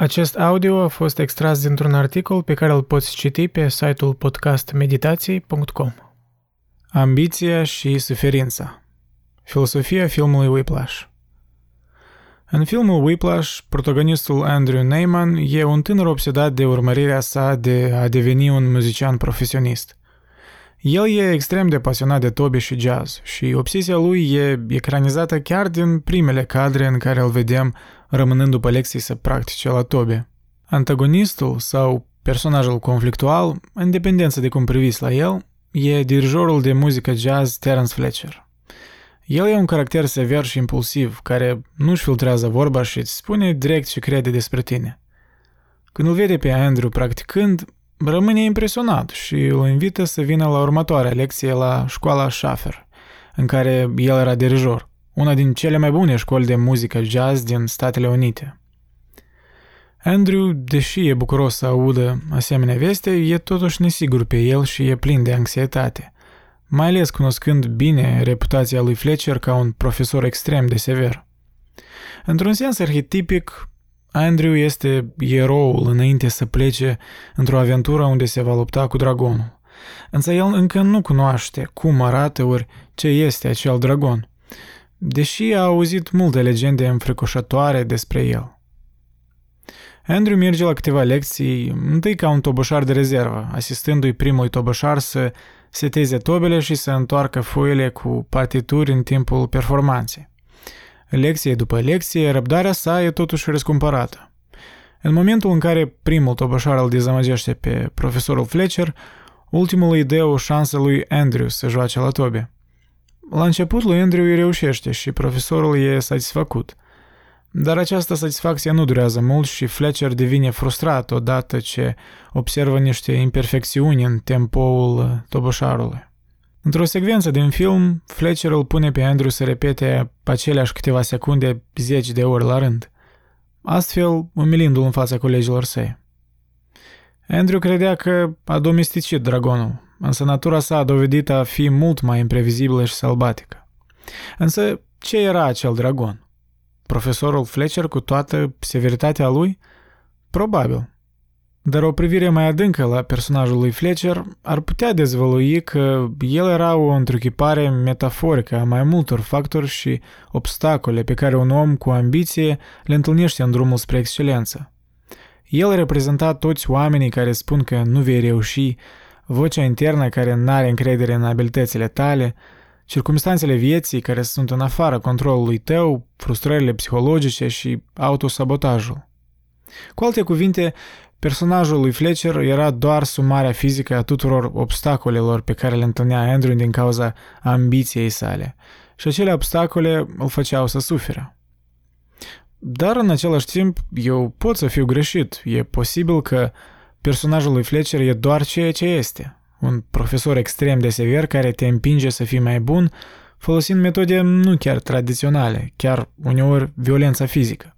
Acest audio a fost extras dintr-un articol pe care îl poți citi pe site-ul podcastmeditații.com. Ambiția și suferința Filosofia filmului Whiplash În filmul Whiplash, protagonistul Andrew Neyman e un tânăr obsedat de urmărirea sa de a deveni un muzician profesionist. El e extrem de pasionat de tobe și jazz și obsesia lui e ecranizată chiar din primele cadre în care îl vedem rămânând după lecții să practice la tobe. Antagonistul sau personajul conflictual, în dependență de cum priviți la el, e dirijorul de muzică jazz Terence Fletcher. El e un caracter sever și impulsiv, care nu-și filtrează vorba și îți spune direct ce crede despre tine. Când îl vede pe Andrew practicând, rămâne impresionat și îl invită să vină la următoarea lecție la școala Schaffer, în care el era dirijor, una din cele mai bune școli de muzică jazz din Statele Unite. Andrew, deși e bucuros să audă asemenea veste, e totuși nesigur pe el și e plin de anxietate, mai ales cunoscând bine reputația lui Fletcher ca un profesor extrem de sever. Într-un sens arhetipic, Andrew este eroul înainte să plece într-o aventură unde se va lupta cu dragonul. Însă el încă nu cunoaște cum arată ori ce este acel dragon, deși a auzit multe legende înfricoșătoare despre el. Andrew merge la câteva lecții, întâi ca un toboșar de rezervă, asistându-i primului toboșar să seteze tobele și să întoarcă foile cu partituri în timpul performanței. Lecție după lecție, răbdarea sa e totuși răscumpărată. În momentul în care primul toboșar îl dezamăgește pe profesorul Fletcher, ultimul îi dă o șansă lui Andrew să joace la tobe. La început lui Andrew îi reușește și profesorul e satisfăcut. Dar această satisfacție nu durează mult și Fletcher devine frustrat odată ce observă niște imperfecțiuni în tempoul toboșarului. Într-o secvență din film, Fletcher îl pune pe Andrew să repete aceleași câteva secunde zeci de ori la rând, astfel umilindu-l în fața colegilor săi. Andrew credea că a domesticit dragonul, însă natura sa a dovedit a fi mult mai imprevizibilă și sălbatică. Însă, ce era acel dragon? Profesorul Fletcher cu toată severitatea lui? Probabil. Dar o privire mai adâncă la personajul lui Fletcher ar putea dezvălui că el era o întruchipare metaforică a mai multor factori și obstacole pe care un om cu ambiție le întâlnește în drumul spre excelență. El reprezenta toți oamenii care spun că nu vei reuși, vocea internă care nu are încredere în abilitățile tale, circumstanțele vieții care sunt în afara controlului tău, frustrările psihologice și autosabotajul. Cu alte cuvinte, Personajul lui Fletcher era doar sumarea fizică a tuturor obstacolelor pe care le întâlnea Andrew din cauza ambiției sale și acele obstacole îl făceau să suferă. Dar în același timp, eu pot să fiu greșit. E posibil că personajul lui Fletcher e doar ceea ce este. Un profesor extrem de sever care te împinge să fii mai bun folosind metode nu chiar tradiționale, chiar uneori violența fizică.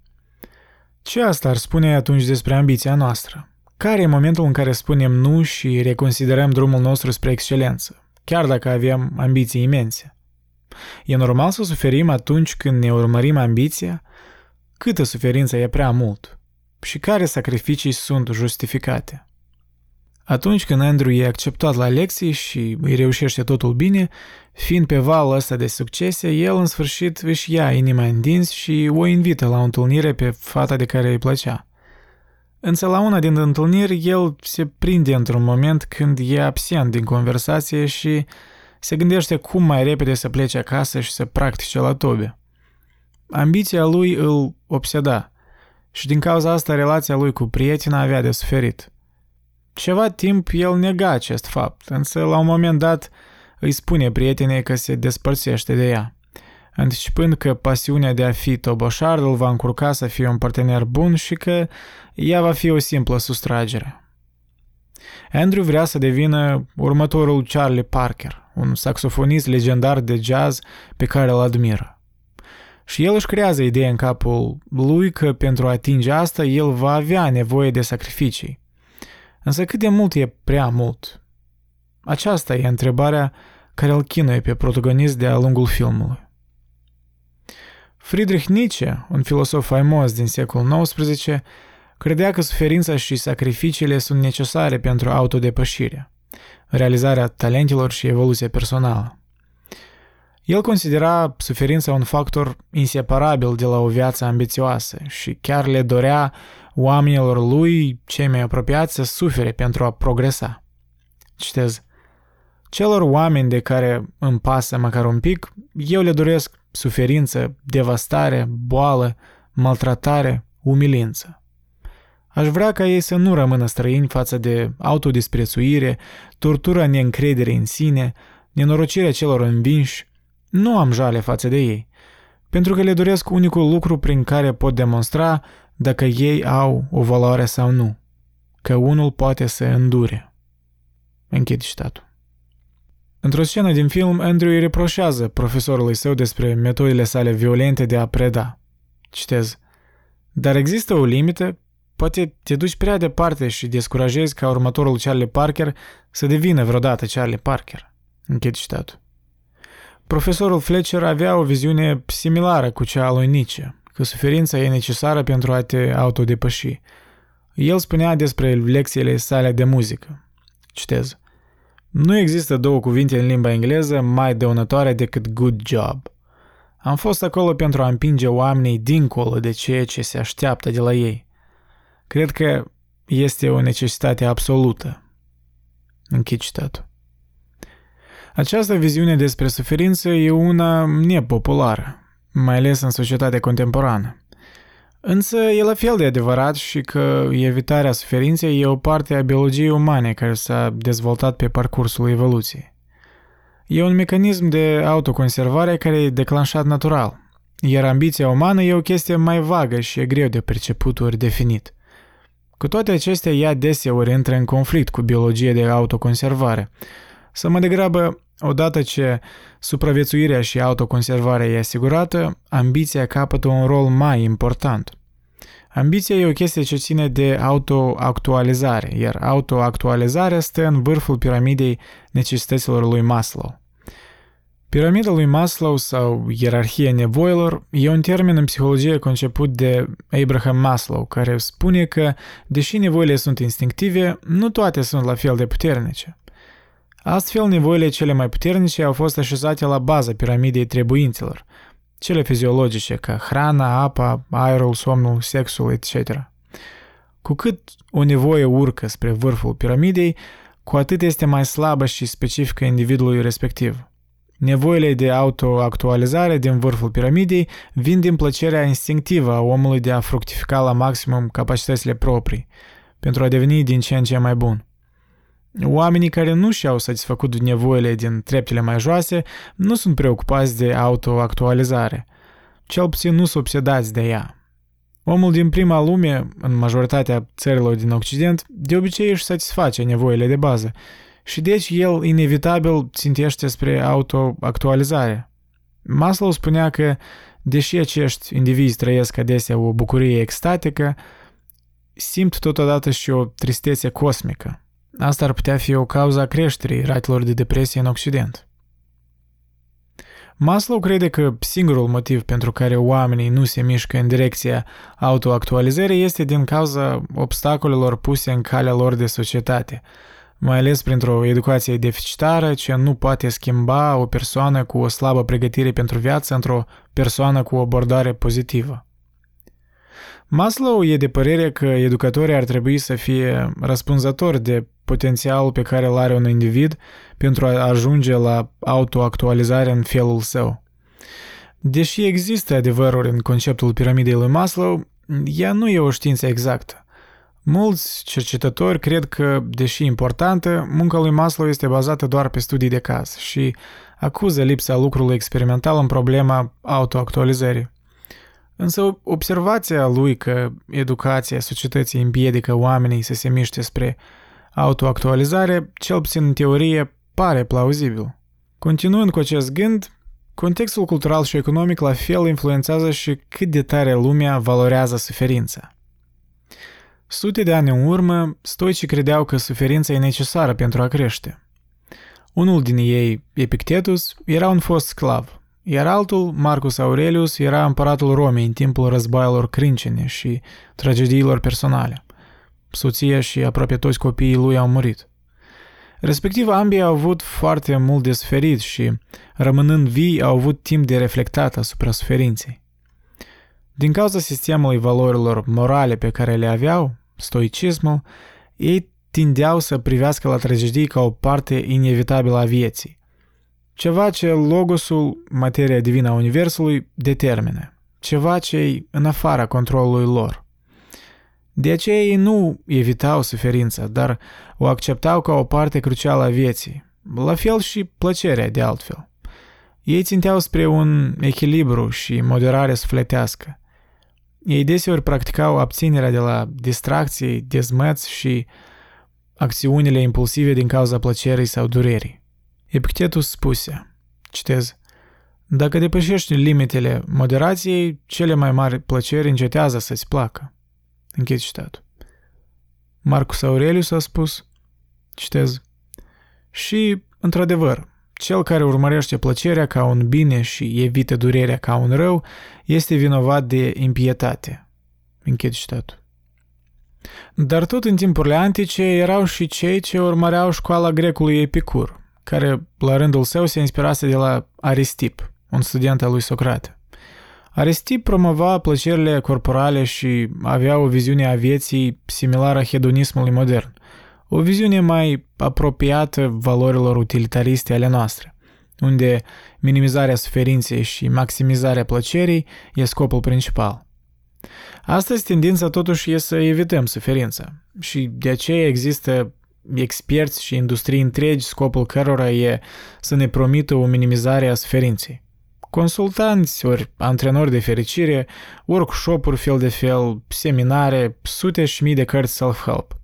Ce asta ar spune atunci despre ambiția noastră? Care e momentul în care spunem nu și reconsiderăm drumul nostru spre excelență, chiar dacă avem ambiții imense? E normal să suferim atunci când ne urmărim ambiția? Câtă suferință e prea mult? Și care sacrificii sunt justificate? Atunci când Andrew e acceptat la lecții și îi reușește totul bine, fiind pe valul ăsta de succese, el în sfârșit își ia inima în dinți și o invită la o întâlnire pe fata de care îi plăcea. Însă la una din întâlniri el se prinde într-un moment când e absent din conversație și se gândește cum mai repede să plece acasă și să practice la tobe. Ambiția lui îl obseda și din cauza asta relația lui cu prietena avea de suferit. Ceva timp el nega acest fapt, însă la un moment dat îi spune prietenei că se despărțește de ea, anticipând că pasiunea de a fi toboșar îl va încurca să fie un partener bun și că ea va fi o simplă sustragere. Andrew vrea să devină următorul Charlie Parker, un saxofonist legendar de jazz pe care îl admiră. Și el își creează ideea în capul lui că pentru a atinge asta el va avea nevoie de sacrificii. Însă cât de mult e prea mult? Aceasta e întrebarea care îl chinuie pe protagonist de-a lungul filmului. Friedrich Nietzsche, un filosof faimos din secolul XIX, credea că suferința și sacrificiile sunt necesare pentru autodepășire, realizarea talentelor și evoluția personală. El considera suferința un factor inseparabil de la o viață ambițioasă și chiar le dorea oamenilor lui, cei mai apropiați, să sufere pentru a progresa. Citez. Celor oameni de care îmi pasă măcar un pic, eu le doresc suferință, devastare, boală, maltratare, umilință. Aș vrea ca ei să nu rămână străini față de autodisprețuire, tortura neîncredere în sine, nenorocirea celor învinși. Nu am jale față de ei, pentru că le doresc unicul lucru prin care pot demonstra dacă ei au o valoare sau nu, că unul poate să îndure. Închid citatul. Într-o scenă din film, Andrew îi reproșează profesorului său despre metodele sale violente de a preda. Citez. Dar există o limită? Poate te duci prea departe și descurajezi ca următorul Charlie Parker să devină vreodată Charlie Parker. Închid citatul. Profesorul Fletcher avea o viziune similară cu cea a lui Nietzsche, că suferința e necesară pentru a te autodepăși. El spunea despre lecțiile sale de muzică. Citez. Nu există două cuvinte în limba engleză mai dăunătoare decât good job. Am fost acolo pentru a împinge oamenii dincolo de ceea ce se așteaptă de la ei. Cred că este o necesitate absolută. Închid citatul. Această viziune despre suferință e una nepopulară, mai ales în societatea contemporană. Însă e la fel de adevărat și că evitarea suferinței e o parte a biologiei umane care s-a dezvoltat pe parcursul evoluției. E un mecanism de autoconservare care e declanșat natural, iar ambiția umană e o chestie mai vagă și e greu de perceput ori definit. Cu toate acestea, ea deseori intră în conflict cu biologia de autoconservare. Să mă degrabă, odată ce supraviețuirea și autoconservarea e asigurată, ambiția capătă un rol mai important. Ambiția e o chestie ce ține de autoactualizare, iar autoactualizarea stă în vârful piramidei necesităților lui Maslow. Piramida lui Maslow sau ierarhia nevoilor e un termen în psihologie conceput de Abraham Maslow, care spune că, deși nevoile sunt instinctive, nu toate sunt la fel de puternice. Astfel, nevoile cele mai puternice au fost așezate la baza piramidei trebuințelor, cele fiziologice ca hrana, apa, aerul, somnul, sexul, etc. Cu cât o nevoie urcă spre vârful piramidei, cu atât este mai slabă și specifică individului respectiv. Nevoile de autoactualizare din vârful piramidei vin din plăcerea instinctivă a omului de a fructifica la maximum capacitățile proprii, pentru a deveni din ce în ce mai bun. Oamenii care nu și-au satisfăcut nevoile din treptele mai joase nu sunt preocupați de autoactualizare. Cel puțin nu sunt obsedați de ea. Omul din prima lume, în majoritatea țărilor din Occident, de obicei își satisface nevoile de bază și deci el inevitabil țintește spre autoactualizare. Maslow spunea că, deși acești indivizi trăiesc adesea o bucurie extatică, simt totodată și o tristețe cosmică. Asta ar putea fi o cauza creșterii ratelor de depresie în Occident. Maslow crede că singurul motiv pentru care oamenii nu se mișcă în direcția autoactualizării este din cauza obstacolelor puse în calea lor de societate, mai ales printr-o educație deficitară ce nu poate schimba o persoană cu o slabă pregătire pentru viață într-o persoană cu o abordare pozitivă. Maslow e de părere că educatorii ar trebui să fie răspunzători de potențialul pe care îl are un individ pentru a ajunge la autoactualizare în felul său. Deși există adevăruri în conceptul piramidei lui Maslow, ea nu e o știință exactă. Mulți cercetători cred că, deși importantă, munca lui Maslow este bazată doar pe studii de caz și acuză lipsa lucrului experimental în problema autoactualizării. Însă observația lui că educația societății împiedică oamenii să se miște spre autoactualizare, cel puțin în teorie, pare plauzibil. Continuând cu acest gând, contextul cultural și economic la fel influențează și cât de tare lumea valorează suferința. Sute de ani în urmă, stoicii credeau că suferința e necesară pentru a crește. Unul din ei, Epictetus, era un fost sclav, iar altul, Marcus Aurelius, era împăratul Romei în timpul războaielor crâncene și tragediilor personale. Soția și aproape toți copiii lui au murit. Respectiv, ambii au avut foarte mult de suferit și, rămânând vii, au avut timp de reflectat asupra suferinței. Din cauza sistemului valorilor morale pe care le aveau, stoicismul, ei tindeau să privească la tragedii ca o parte inevitabilă a vieții. Ceva ce logosul, materia divină a Universului, determină. Ceva ce e în afara controlului lor. De aceea ei nu evitau suferința, dar o acceptau ca o parte crucială a vieții. La fel și plăcerea de altfel. Ei ținteau spre un echilibru și moderare sufletească. Ei deseori practicau abținerea de la distracții, dezmăți și acțiunile impulsive din cauza plăcerii sau durerii. Epictetus spuse, citez, Dacă depășești limitele moderației, cele mai mari plăceri încetează să-ți placă. Închid citatul. Marcus Aurelius a spus, citez, și, într-adevăr, cel care urmărește plăcerea ca un bine și evită durerea ca un rău este vinovat de impietate. Închid citatul. Dar tot în timpurile antice erau și cei ce urmăreau școala grecului Epicur, care la rândul său se inspirase de la Aristip, un student al lui Socrate. Aristip promova plăcerile corporale și avea o viziune a vieții similară hedonismului modern, o viziune mai apropiată valorilor utilitariste ale noastre, unde minimizarea suferinței și maximizarea plăcerii e scopul principal. Astăzi tendința totuși e să evităm suferința și de aceea există experți și industrii întregi scopul cărora e să ne promită o minimizare a suferinței. Consultanți, ori antrenori de fericire, workshop-uri fel de fel, seminare, sute și mii de cărți self-help.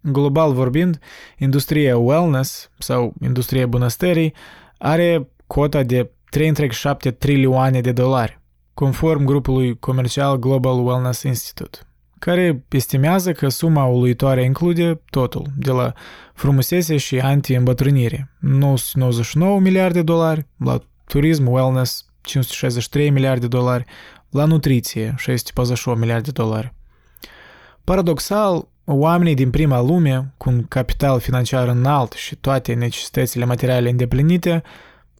Global vorbind, industria wellness sau industria bunăstării are cota de 3,7 trilioane de dolari, conform grupului comercial Global Wellness Institute, care estimează că suma uluitoare include totul, de la frumusețe și anti-îmbătrânire, 99 miliarde de dolari, la turism, wellness, 563 miliarde de dolari, la nutriție, 648 miliarde de dolari. Paradoxal, oamenii din prima lume, cu un capital financiar înalt și toate necesitățile materiale îndeplinite,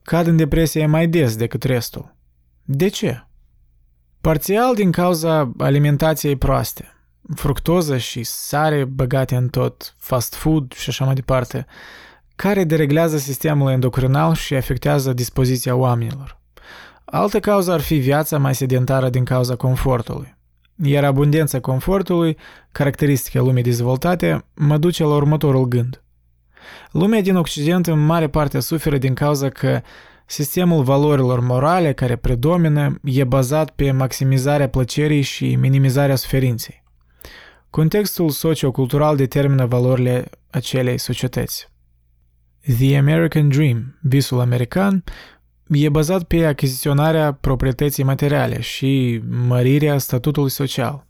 cad în depresie mai des decât restul. De ce? Parțial din cauza alimentației proaste, fructoză și sare băgate în tot, fast food și așa mai departe, care dereglează sistemul endocrinal și afectează dispoziția oamenilor. Altă cauză ar fi viața mai sedentară din cauza confortului. Iar abundența confortului, caracteristică lumii dezvoltate, mă duce la următorul gând. Lumea din Occident în mare parte suferă din cauza că sistemul valorilor morale care predomină e bazat pe maximizarea plăcerii și minimizarea suferinței. Contextul sociocultural determină valorile acelei societăți. The American Dream, visul american, e bazat pe achiziționarea proprietății materiale și mărirea statutului social,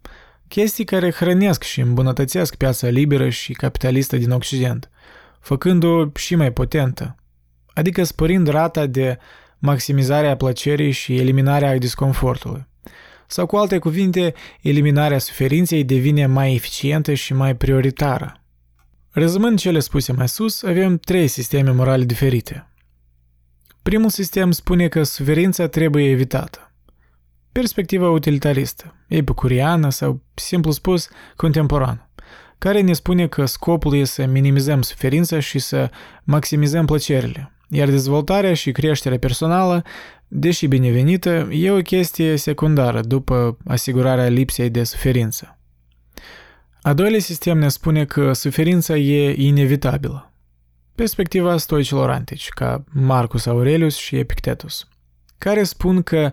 chestii care hrănesc și îmbunătățesc piața liberă și capitalistă din Occident, făcând-o și mai potentă, adică spărind rata de maximizare a plăcerii și eliminarea disconfortului. Sau cu alte cuvinte, eliminarea suferinței devine mai eficientă și mai prioritară. Rezumând cele spuse mai sus, avem trei sisteme morale diferite. Primul sistem spune că suferința trebuie evitată. Perspectiva utilitaristă, epicuriană sau, simplu spus, contemporană, care ne spune că scopul este să minimizăm suferința și să maximizăm plăcerile, iar dezvoltarea și creșterea personală, deși binevenită, e o chestie secundară după asigurarea lipsei de suferință. A doilea sistem ne spune că suferința e inevitabilă. Perspectiva stoicilor antici, ca Marcus Aurelius și Epictetus, care spun că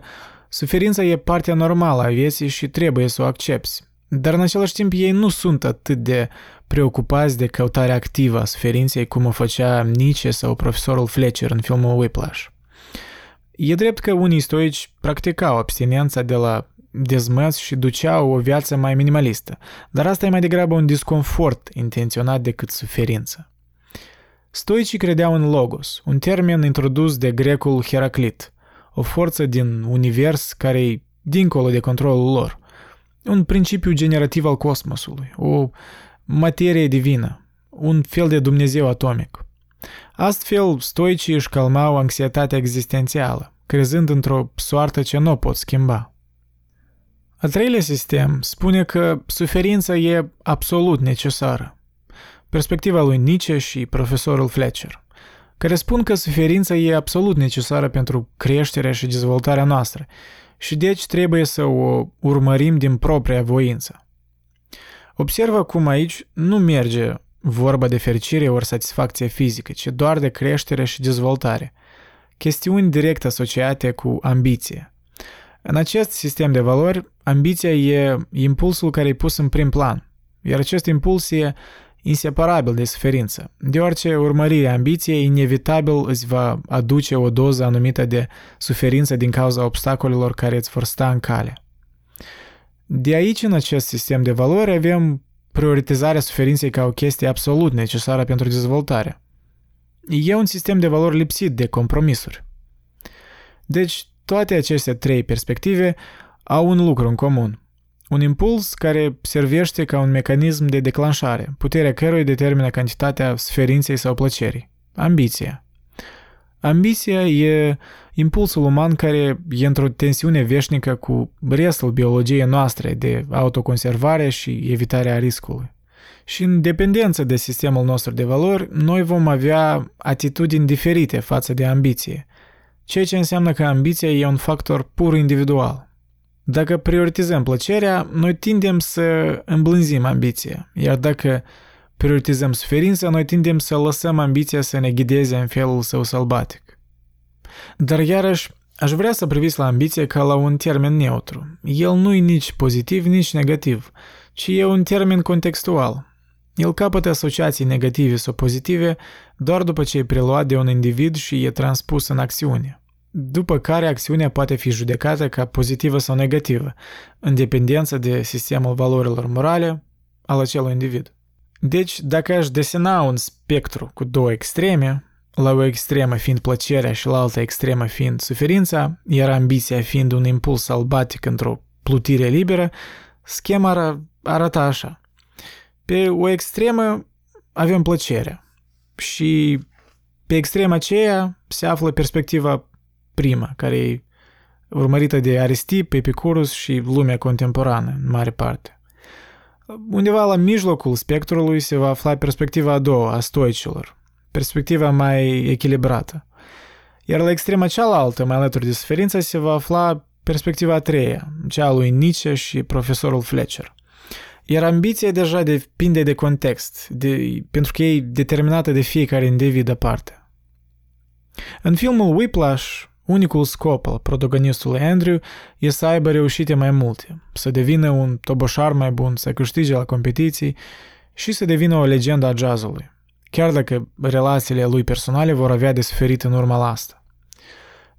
suferința e partea normală a vieții și trebuie să o accepti, dar în același timp ei nu sunt atât de preocupați de căutarea activă a suferinței cum o făcea Nietzsche sau profesorul Fletcher în filmul Whiplash. E drept că unii stoici practicau abstinența de la dezmăț și duceau o viață mai minimalistă, dar asta e mai degrabă un disconfort intenționat decât suferință. Stoicii credeau în logos, un termen introdus de grecul Heraclit, o forță din univers care e dincolo de controlul lor, un principiu generativ al cosmosului, o materie divină, un fel de Dumnezeu atomic. Astfel, stoicii își calmau anxietatea existențială, crezând într-o soartă ce nu o pot schimba. Al treilea sistem spune că suferința e absolut necesară. Perspectiva lui Nietzsche și profesorul Fletcher, care spun că suferința e absolut necesară pentru creșterea și dezvoltarea noastră și deci trebuie să o urmărim din propria voință. Observă cum aici nu merge vorba de fericire ori satisfacție fizică, ci doar de creștere și dezvoltare. Chestiuni direct asociate cu ambiție. În acest sistem de valori, ambiția e impulsul care e pus în prim plan, iar acest impuls e inseparabil de suferință, deoarece urmărirea ambiției inevitabil îți va aduce o doză anumită de suferință din cauza obstacolelor care îți vor sta în cale. De aici, în acest sistem de valori, avem prioritizarea suferinței ca o chestie absolut necesară pentru dezvoltare. E un sistem de valori lipsit de compromisuri. Deci, toate aceste trei perspective au un lucru în comun. Un impuls care servește ca un mecanism de declanșare, puterea căruia determină cantitatea sferinței sau plăcerii. Ambiția. Ambiția e impulsul uman care e într-o tensiune veșnică cu restul biologiei noastre de autoconservare și evitarea riscului. Și în dependență de sistemul nostru de valori, noi vom avea atitudini diferite față de ambiție, ceea ce înseamnă că ambiția e un factor pur individual. Dacă prioritizăm plăcerea, noi tindem să îmblânzim ambiția, iar dacă prioritizăm suferința, noi tindem să lăsăm ambiția să ne ghideze în felul său sălbatic. Dar iarăși, aș vrea să priviți la ambiție ca la un termen neutru. El nu e nici pozitiv, nici negativ, ci e un termen contextual. El capătă asociații negative sau pozitive doar după ce e preluat de un individ și e transpus în acțiune. După care acțiunea poate fi judecată ca pozitivă sau negativă, în dependență de sistemul valorilor morale al acelui individ. Deci, dacă aș desena un spectru cu două extreme, la o extremă fiind plăcerea și la alta extremă fiind suferința, iar ambiția fiind un impuls salbatic într-o plutire liberă, schema ar arăta așa. Pe o extremă avem plăcerea și pe extrema aceea se află perspectiva primă, care e urmărită de Aristip, Epicurus și lumea contemporană, în mare parte. Undeva la mijlocul spectrului se va afla perspectiva a doua, a stoicilor, perspectiva mai echilibrată. Iar la extrema cealaltă, mai alături de suferință, se va afla perspectiva a treia, cea a lui Nietzsche și profesorul Fletcher. Iar ambiția deja depinde de context, de, pentru că e determinată de fiecare individ aparte. În filmul Whiplash, unicul scop al protagonistului Andrew e să aibă reușite mai multe, să devină un toboșar mai bun, să câștige la competiții și să devină o legendă a jazzului chiar dacă relațiile lui personale vor avea de suferit în urma la asta.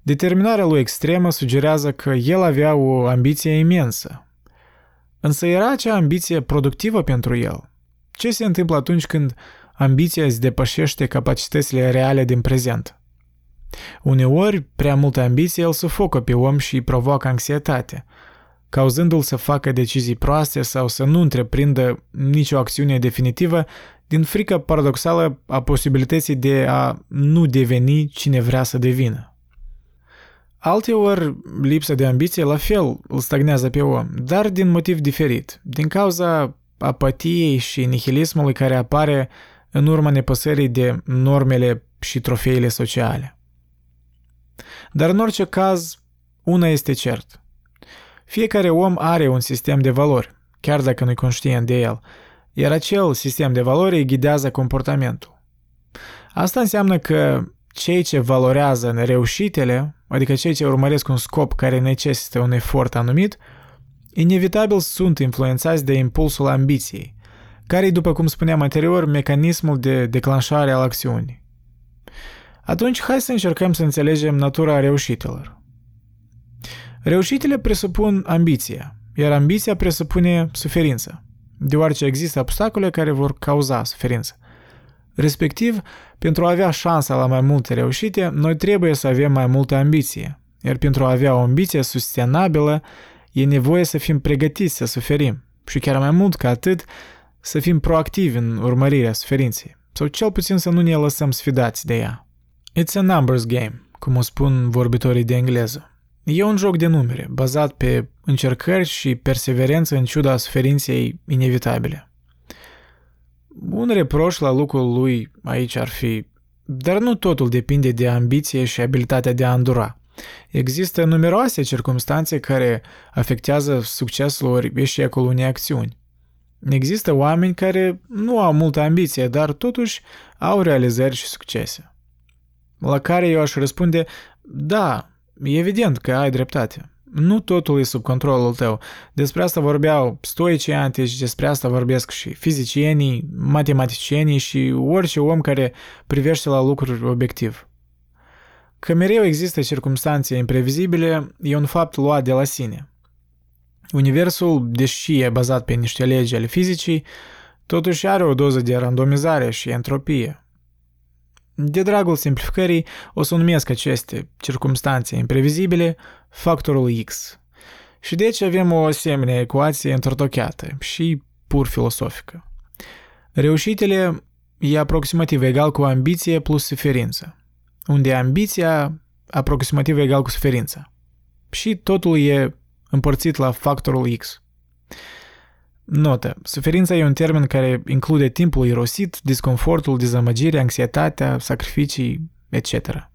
Determinarea lui extremă sugerează că el avea o ambiție imensă. Însă era acea ambiție productivă pentru el? Ce se întâmplă atunci când ambiția îți depășește capacitățile reale din prezent? Uneori, prea multă ambiție îl sufocă pe om și îi provoacă anxietate, cauzându-l să facă decizii proaste sau să nu întreprindă nicio acțiune definitivă din frica paradoxală a posibilității de a nu deveni cine vrea să devină. Alteori, lipsa de ambiție la fel îl stagnează pe om, dar din motiv diferit, din cauza apatiei și nihilismului care apare în urma nepăsării de normele și trofeile sociale. Dar în orice caz, una este cert. Fiecare om are un sistem de valori, chiar dacă nu-i conștient de el, iar acel sistem de valori îi ghidează comportamentul. Asta înseamnă că cei ce valorează în reușitele, adică cei ce urmăresc un scop care necesită un efort anumit, inevitabil sunt influențați de impulsul ambiției, care după cum spuneam anterior, mecanismul de declanșare al acțiunii. Atunci, hai să încercăm să înțelegem natura reușitelor. Reușitele presupun ambiția, iar ambiția presupune suferință deoarece există obstacole care vor cauza suferință. Respectiv, pentru a avea șansa la mai multe reușite, noi trebuie să avem mai multă ambiție, iar pentru a avea o ambiție sustenabilă, e nevoie să fim pregătiți să suferim și chiar mai mult ca atât, să fim proactivi în urmărirea suferinței, sau cel puțin să nu ne lăsăm sfidați de ea. It's a numbers game, cum o spun vorbitorii de engleză. E un joc de numere, bazat pe încercări și perseverență în ciuda suferinței inevitabile. Un reproș la lucrul lui aici ar fi, dar nu totul depinde de ambiție și abilitatea de a îndura. Există numeroase circumstanțe care afectează succesul ori eșecul unei acțiuni. Există oameni care nu au multă ambiție, dar totuși au realizări și succese. La care eu aș răspunde, da, e evident că ai dreptate. Nu totul e sub controlul tău. Despre asta vorbeau stoicii antici, despre asta vorbesc și fizicienii, matematicienii și orice om care privește la lucruri obiectiv. Că mereu există circumstanțe imprevizibile e un fapt luat de la sine. Universul, deși e bazat pe niște legi ale fizicii, totuși are o doză de randomizare și entropie. De dragul simplificării, o să numesc aceste circumstanțe imprevizibile factorul X. Și deci avem o asemenea ecuație întortocheată și pur filosofică. Reușitele e aproximativ egal cu ambiție plus suferință unde ambiția aproximativ egal cu suferința. Și totul e împărțit la factorul X. Notă. Suferința e un termen care include timpul irosit, disconfortul, dezamăgirea, anxietatea, sacrificii, etc.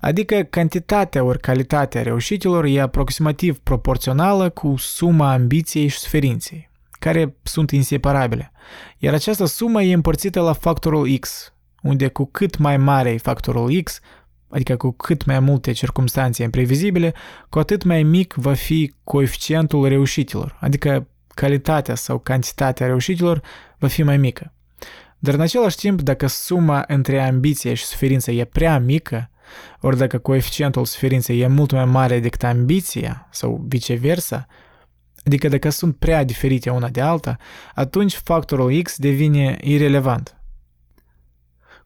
Adică cantitatea ori calitatea reușitelor e aproximativ proporțională cu suma ambiției și suferinței, care sunt inseparabile, iar această sumă e împărțită la factorul X, unde cu cât mai mare e factorul X, adică cu cât mai multe circumstanțe imprevizibile, cu atât mai mic va fi coeficientul reușitelor, adică calitatea sau cantitatea reușitelor va fi mai mică. Dar în același timp, dacă suma între ambiție și suferință e prea mică, ori dacă coeficientul suferinței e mult mai mare decât ambiția sau viceversa, adică dacă sunt prea diferite una de alta, atunci factorul X devine irelevant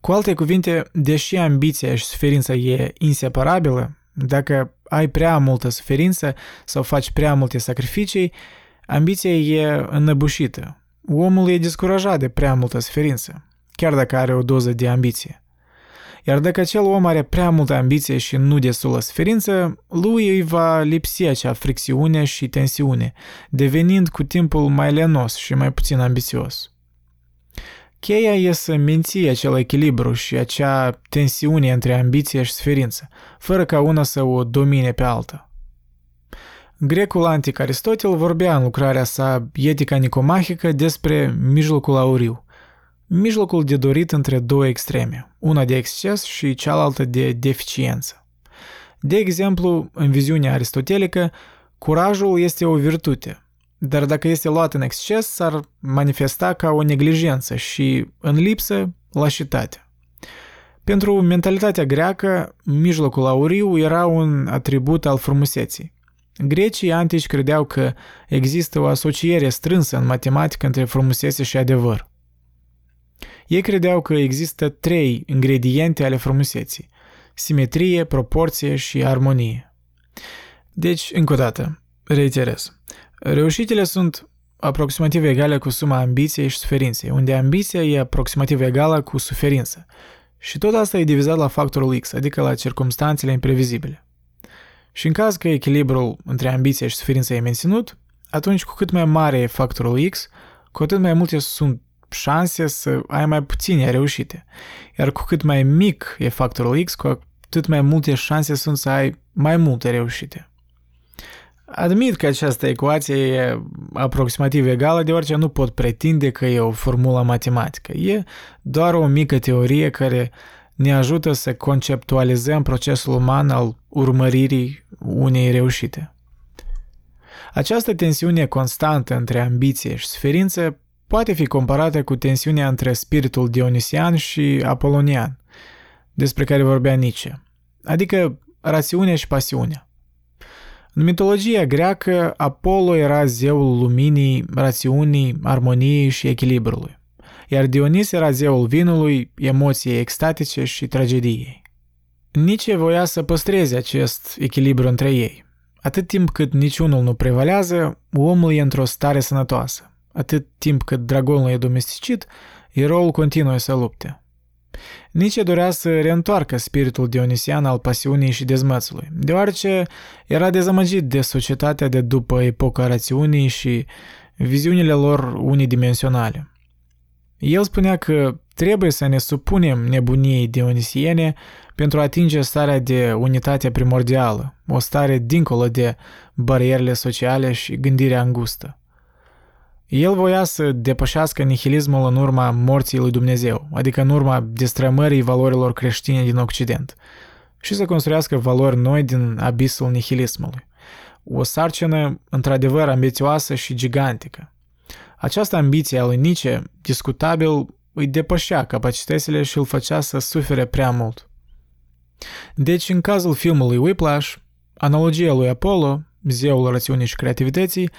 cu alte cuvinte, deși ambiția și suferința e inseparabilă, dacă ai prea multă suferință sau faci prea multe sacrificii, ambiția e înăbușită. Omul e descurajat de prea multă suferință, chiar dacă are o doză de ambiție. Iar dacă acel om are prea multă ambiție și nu destulă suferință, lui îi va lipsi acea fricțiune și tensiune, devenind cu timpul mai lenos și mai puțin ambițios. Cheia e să menții acel echilibru și acea tensiune între ambiție și sferință, fără ca una să o domine pe alta. Grecul antic Aristotel vorbea în lucrarea sa Etica Nicomahică despre mijlocul auriu, mijlocul de dorit între două extreme, una de exces și cealaltă de deficiență. De exemplu, în viziunea aristotelică, curajul este o virtute, dar dacă este luat în exces, s-ar manifesta ca o neglijență și, în lipsă, lașitate. Pentru mentalitatea greacă, mijlocul auriu era un atribut al frumuseții. Grecii antici credeau că există o asociere strânsă în matematică între frumusețe și adevăr. Ei credeau că există trei ingrediente ale frumuseții, simetrie, proporție și armonie. Deci, încă o dată, reiterez, Reușitele sunt aproximativ egale cu suma ambiției și suferinței, unde ambiția e aproximativ egală cu suferință. Și tot asta e divizat la factorul X, adică la circumstanțele imprevizibile. Și în caz că echilibrul între ambiție și suferință e menținut, atunci cu cât mai mare e factorul X, cu atât mai multe sunt șanse să ai mai puține reușite. Iar cu cât mai mic e factorul X, cu atât mai multe șanse sunt să ai mai multe reușite. Admit că această ecuație e aproximativ egală, deoarece nu pot pretinde că e o formulă matematică. E doar o mică teorie care ne ajută să conceptualizăm procesul uman al urmăririi unei reușite. Această tensiune constantă între ambiție și sferință poate fi comparată cu tensiunea între spiritul dionisian și apolonian, despre care vorbea Nietzsche, adică rațiunea și pasiunea. În mitologia greacă, Apollo era zeul luminii, rațiunii, armoniei și echilibrului, iar Dionis era zeul vinului, emoției extatice și tragediei. Nici voia să păstreze acest echilibru între ei. Atât timp cât niciunul nu prevalează, omul e într-o stare sănătoasă. Atât timp cât dragonul e domesticit, eroul continuă să lupte. Nici dorea să reîntoarcă spiritul dionisian al pasiunii și dezmățului, deoarece era dezamăgit de societatea de după epoca rațiunii și viziunile lor unidimensionale. El spunea că trebuie să ne supunem nebuniei dionisiene pentru a atinge starea de unitate primordială, o stare dincolo de barierele sociale și gândirea îngustă. El voia să depășească nihilismul în urma morții lui Dumnezeu, adică în urma destrămării valorilor creștine din Occident, și să construiască valori noi din abisul nihilismului. O sarcină într-adevăr ambițioasă și gigantică. Această ambiție a lui Nietzsche, discutabil, îi depășea capacitățile și îl făcea să sufere prea mult. Deci, în cazul filmului Whiplash, analogia lui Apollo, zeul rațiunii și creativității,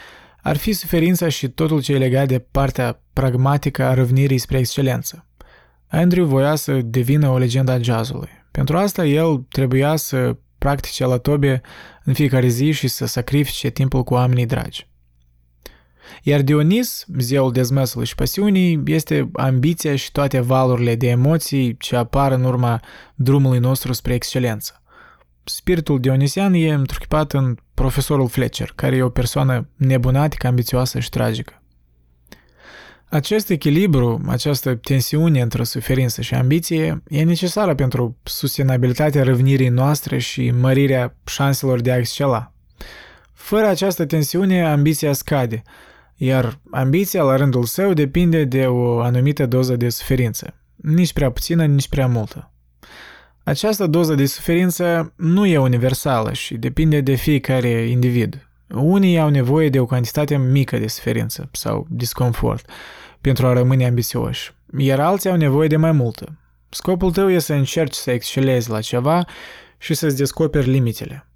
ar fi suferința și totul ce e legat de partea pragmatică a răvnirii spre excelență. Andrew voia să devină o legendă a jazzului. Pentru asta el trebuia să practice la tobe în fiecare zi și să sacrifice timpul cu oamenii dragi. Iar Dionis, zeul dezmăsului și pasiunii, este ambiția și toate valurile de emoții ce apar în urma drumului nostru spre excelență. Spiritul dionisian e întruchipat în profesorul Fletcher, care e o persoană nebunatică, ambițioasă și tragică. Acest echilibru, această tensiune între suferință și ambiție e necesară pentru sustenabilitatea răvnirii noastre și mărirea șanselor de a excela. Fără această tensiune, ambiția scade, iar ambiția, la rândul său, depinde de o anumită doză de suferință. Nici prea puțină, nici prea multă. Această doză de suferință nu e universală și depinde de fiecare individ. Unii au nevoie de o cantitate mică de suferință sau disconfort pentru a rămâne ambițioși, iar alții au nevoie de mai multă. Scopul tău e să încerci să excelezi la ceva și să-ți descoperi limitele.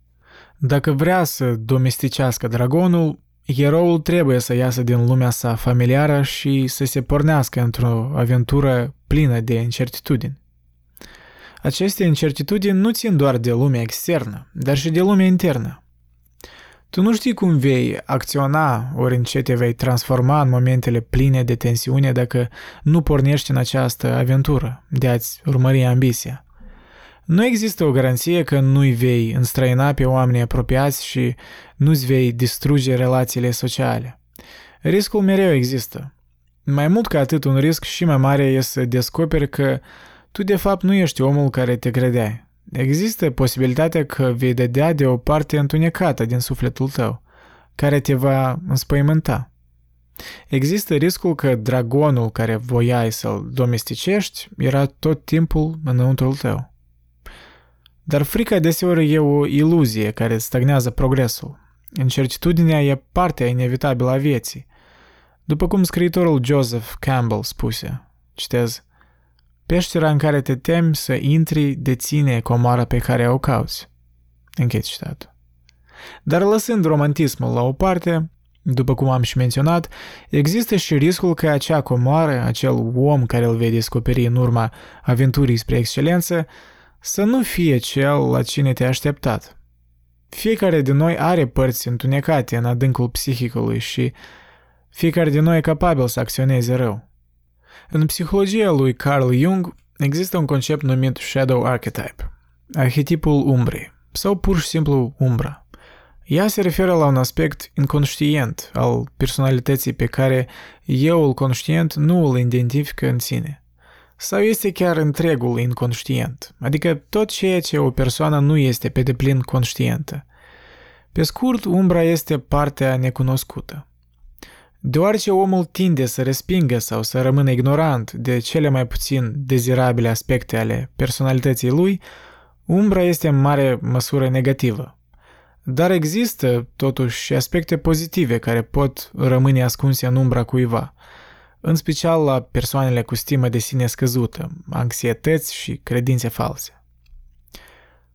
Dacă vrea să domesticească dragonul, eroul trebuie să iasă din lumea sa familiară și să se pornească într-o aventură plină de incertitudini. Aceste incertitudini nu țin doar de lumea externă, dar și de lumea internă. Tu nu știi cum vei acționa ori în ce te vei transforma în momentele pline de tensiune dacă nu pornești în această aventură de a-ți urmări ambiția. Nu există o garanție că nu-i vei înstrăina pe oamenii apropiați și nu-ți vei distruge relațiile sociale. Riscul mereu există. Mai mult ca atât, un risc și mai mare este să descoperi că tu de fapt nu ești omul care te credeai. Există posibilitatea că vei dădea de o parte întunecată din sufletul tău, care te va înspăimânta. Există riscul că dragonul care voiai să-l domesticești era tot timpul înăuntrul tău. Dar frica deseori e o iluzie care stagnează progresul. Incertitudinea e partea inevitabilă a vieții. După cum scriitorul Joseph Campbell spuse, citez, Peștera în care te temi să intri deține comoara pe care o cauți. Închei citatul. Dar lăsând romantismul la o parte, după cum am și menționat, există și riscul că acea comoară, acel om care îl vei descoperi în urma aventurii spre excelență, să nu fie cel la cine te-ai așteptat. Fiecare din noi are părți întunecate în adâncul psihicului și fiecare din noi e capabil să acționeze rău. În psihologia lui Carl Jung există un concept numit Shadow Archetype, arhetipul umbrei, sau pur și simplu umbra. Ea se referă la un aspect inconștient al personalității pe care euul conștient nu îl identifică în sine. Sau este chiar întregul inconștient, adică tot ceea ce o persoană nu este pe deplin conștientă. Pe scurt, umbra este partea necunoscută. Deoarece omul tinde să respingă sau să rămână ignorant de cele mai puțin dezirabile aspecte ale personalității lui, umbra este în mare măsură negativă. Dar există, totuși, și aspecte pozitive care pot rămâne ascunse în umbra cuiva, în special la persoanele cu stimă de sine scăzută, anxietăți și credințe false.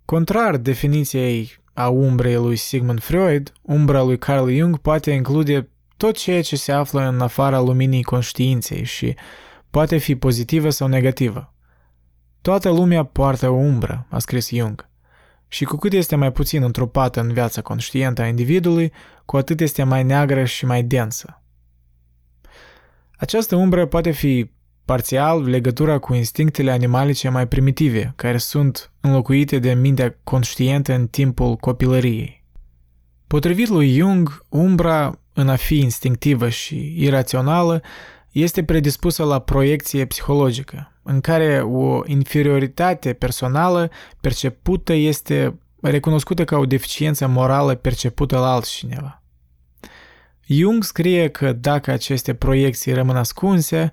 Contrar definiției a umbrei lui Sigmund Freud, umbra lui Carl Jung poate include tot ceea ce se află în afara luminii conștiinței și poate fi pozitivă sau negativă. Toată lumea poartă o umbră, a scris Jung. Și cu cât este mai puțin întrupată în viața conștientă a individului, cu atât este mai neagră și mai densă. Această umbră poate fi parțial legătura cu instinctele animalice mai primitive, care sunt înlocuite de mintea conștientă în timpul copilăriei. Potrivit lui Jung, umbra, în a fi instinctivă și irațională, este predispusă la proiecție psihologică, în care o inferioritate personală percepută este recunoscută ca o deficiență morală percepută la altcineva. Jung scrie că dacă aceste proiecții rămân ascunse,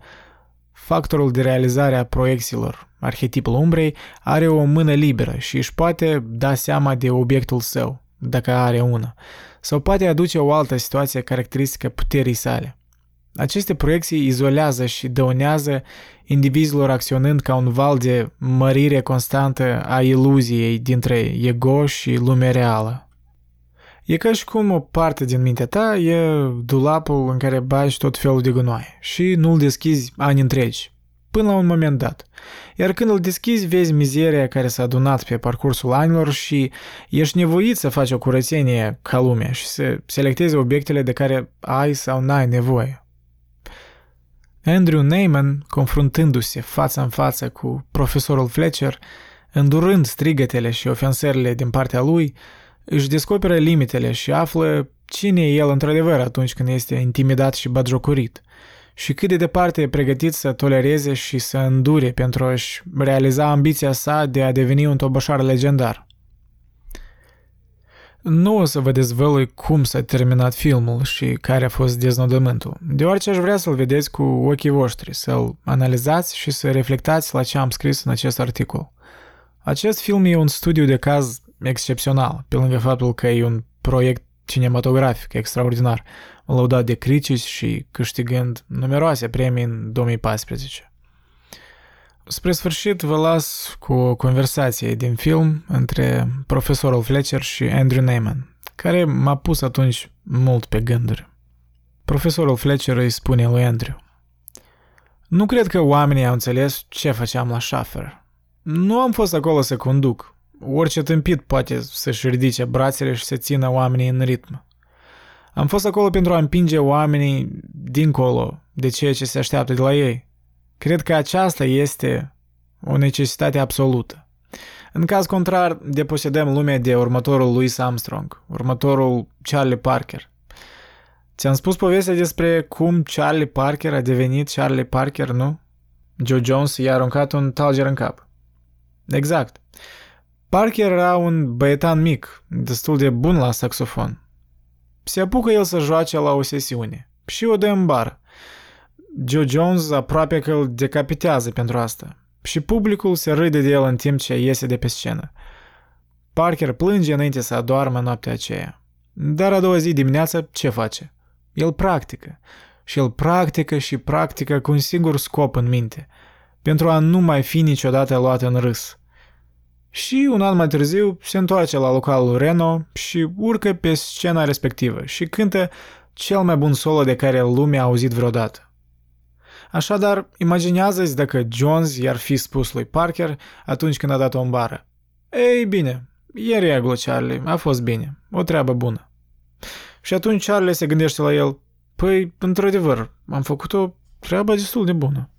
factorul de realizare a proiecțiilor, arhetipul umbrei, are o mână liberă și își poate da seama de obiectul său, dacă are una, sau poate aduce o altă situație caracteristică puterii sale. Aceste proiecții izolează și dăunează indivizilor acționând ca un val de mărire constantă a iluziei dintre ego și lumea reală. E ca și cum o parte din mintea ta e dulapul în care bagi tot felul de gunoi și nu-l deschizi ani întregi, până la un moment dat. Iar când îl deschizi, vezi mizeria care s-a adunat pe parcursul anilor și ești nevoit să faci o curățenie ca lumea și să selectezi obiectele de care ai sau n-ai nevoie. Andrew Neyman, confruntându-se față în față cu profesorul Fletcher, îndurând strigătele și ofensările din partea lui, își descoperă limitele și află cine e el într-adevăr atunci când este intimidat și batjocorit și cât de departe e pregătit să tolereze și să îndure pentru a-și realiza ambiția sa de a deveni un toboșar legendar. Nu o să vă dezvălui cum s-a terminat filmul și care a fost deznodământul, deoarece aș vrea să-l vedeți cu ochii voștri, să-l analizați și să reflectați la ce am scris în acest articol. Acest film e un studiu de caz excepțional, pe lângă faptul că e un proiect cinematografic extraordinar, lăudat de critici și câștigând numeroase premii în 2014. Spre sfârșit vă las cu o conversație din film între profesorul Fletcher și Andrew Neyman, care m-a pus atunci mult pe gânduri. Profesorul Fletcher îi spune lui Andrew, Nu cred că oamenii au înțeles ce făceam la Schaffer. Nu am fost acolo să conduc, Orice tâmpit poate să-și ridice brațele și să țină oamenii în ritm. Am fost acolo pentru a împinge oamenii dincolo de ceea ce se așteaptă de la ei. Cred că aceasta este o necesitate absolută. În caz contrar, deposedăm lumea de următorul Louis Armstrong, următorul Charlie Parker. Ți-am spus povestea despre cum Charlie Parker a devenit Charlie Parker, nu? Joe Jones i-a aruncat un talger în cap. Exact. Parker era un băietan mic, destul de bun la saxofon. Se apucă el să joace la o sesiune și o dă în bar. Joe Jones aproape că îl decapitează pentru asta și publicul se râde de el în timp ce iese de pe scenă. Parker plânge înainte să adoarmă noaptea aceea. Dar a doua zi dimineața ce face? El practică. Și el practică și practică cu un singur scop în minte, pentru a nu mai fi niciodată luat în râs – și un an mai târziu se întoarce la localul Reno și urcă pe scena respectivă și cântă cel mai bun solo de care lumea a auzit vreodată. Așadar, imaginează-ți dacă Jones i-ar fi spus lui Parker atunci când a dat-o în bară. Ei bine, e regulă, Charlie, a fost bine, o treabă bună. Și atunci Charlie se gândește la el, păi, într-adevăr, am făcut o treabă destul de bună.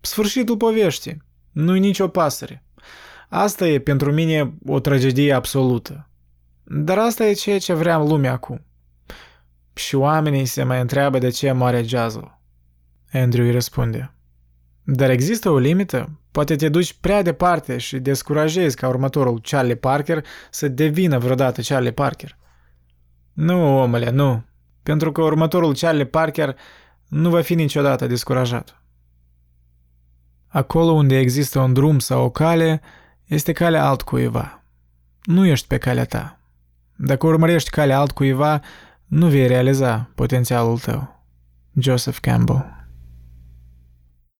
Sfârșitul poveștii, nu-i nicio pasăre. Asta e pentru mine o tragedie absolută. Dar asta e ceea ce vrea lumea acum. Și oamenii se mai întreabă de ce moare jazzul. Andrew îi răspunde. Dar există o limită? Poate te duci prea departe și descurajezi ca următorul Charlie Parker să devină vreodată Charlie Parker. Nu, omule, nu. Pentru că următorul Charlie Parker nu va fi niciodată descurajat. Acolo unde există un drum sau o cale, este calea altcuiva. Nu ești pe calea ta. Dacă urmărești calea altcuiva, nu vei realiza potențialul tău. Joseph Campbell